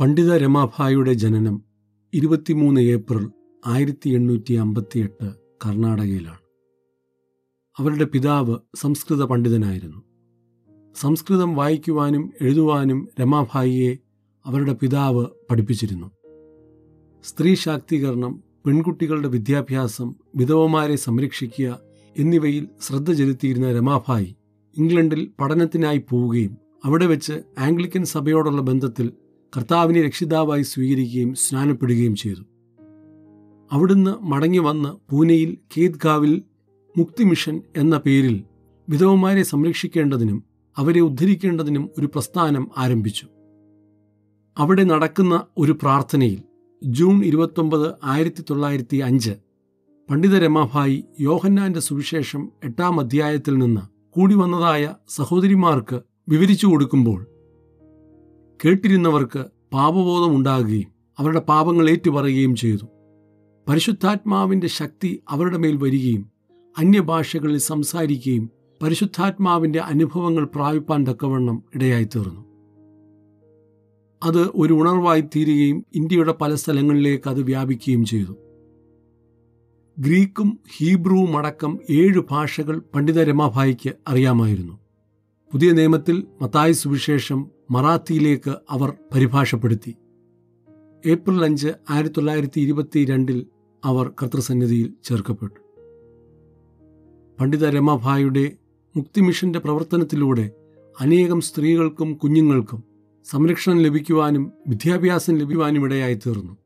പണ്ഡിത രമാഭായുടെ ജനനം ഇരുപത്തിമൂന്ന് ഏപ്രിൽ ആയിരത്തി എണ്ണൂറ്റി അമ്പത്തിയെട്ട് കർണാടകയിലാണ്. അവരുടെ പിതാവ് സംസ്കൃത പണ്ഡിതനായിരുന്നു. സംസ്കൃതം വായിക്കുവാനും എഴുതുവാനും രമാഭായിയെ അവരുടെ പിതാവ് പഠിപ്പിച്ചിരുന്നു. സ്ത്രീ ശാക്തീകരണം പെൺകുട്ടികളുടെ വിദ്യാഭ്യാസം വിധവമാരെ സംരക്ഷിക്കുക എന്നിവയിൽ ശ്രദ്ധ ചെലുത്തിയിരുന്ന രമാഭായി ഇംഗ്ലണ്ടിൽ പഠനത്തിനായി പോവുകയും അവിടെ വെച്ച് ആംഗ്ലിക്കൻ സഭയോടുള്ള ബന്ധത്തിൽ കർത്താവിനെ രക്ഷിതാവായി സ്വീകരിക്കുകയും സ്നാനപ്പെടുകയും ചെയ്തു. അവിടുന്ന് മടങ്ങി വന്ന് പൂനെയിൽ കേദ്ഗാവിൽ മുക്തി മിഷൻ എന്ന പേരിൽ വിധവമാരെ സംരക്ഷിക്കേണ്ടതിനും അവരെ ഉദ്ധരിക്കേണ്ടതിനും ഒരു പ്രസ്ഥാനം ആരംഭിച്ചു. അവിടെ നടക്കുന്ന ഒരു പ്രാർത്ഥനയിൽ ജൂൺ ഇരുപത്തൊമ്പത് ആയിരത്തി തൊള്ളായിരത്തി അഞ്ച് പണ്ഡിത രമാഭായി യോഹന്നാന്റെ സുവിശേഷം എട്ടാം അധ്യായത്തിൽ നിന്ന് കൂടി വന്നതായ സഹോദരിമാർക്ക് വിവരിച്ചു കൊടുക്കുമ്പോൾ കേട്ടിരുന്നവർക്ക് പാപബോധം ഉണ്ടാകുകയും അവരുടെ പാപങ്ങൾ ഏറ്റുപറയുകയും ചെയ്തു. പരിശുദ്ധാത്മാവിന്റെ ശക്തി അവരുടെ മേൽ വരികയും അന്യഭാഷകളിൽ സംസാരിക്കുകയും പരിശുദ്ധാത്മാവിന്റെ അനുഭവങ്ങൾ പ്രാപിപ്പാൻ തക്കവണ്ണം ഇടയായിത്തീർന്നു. അത് ഒരു ഉണർവായി തീരുകയും ഇന്ത്യയുടെ പല സ്ഥലങ്ങളിലേക്ക് അത് വ്യാപിക്കുകയും ചെയ്തു. ഗ്രീക്കും ഹീബ്രുവും അടക്കം ഏഴ് ഭാഷകൾ പണ്ഡിത രമാഭായിക്ക് അറിയാമായിരുന്നു. പുതിയ നിയമത്തിൽ മത്തായ സുവിശേഷം മറാത്തിയിലേക്ക് അവർ പരിഭാഷപ്പെടുത്തി. ഏപ്രിൽ അഞ്ച് ആയിരത്തി തൊള്ളായിരത്തി ഇരുപത്തി രണ്ടിൽ അവർ കർത്തൃസന്നിധിയിൽ ചേർക്കപ്പെട്ടു. പണ്ഡിത രമഭായുടെ മുക്തിമിഷന്റെ പ്രവർത്തനത്തിലൂടെ അനേകം സ്ത്രീകൾക്കും കുഞ്ഞുങ്ങൾക്കും സംരക്ഷണം ലഭിക്കുവാനും വിദ്യാഭ്യാസം ലഭിക്കുവാനും ഇടയായി തീർന്നു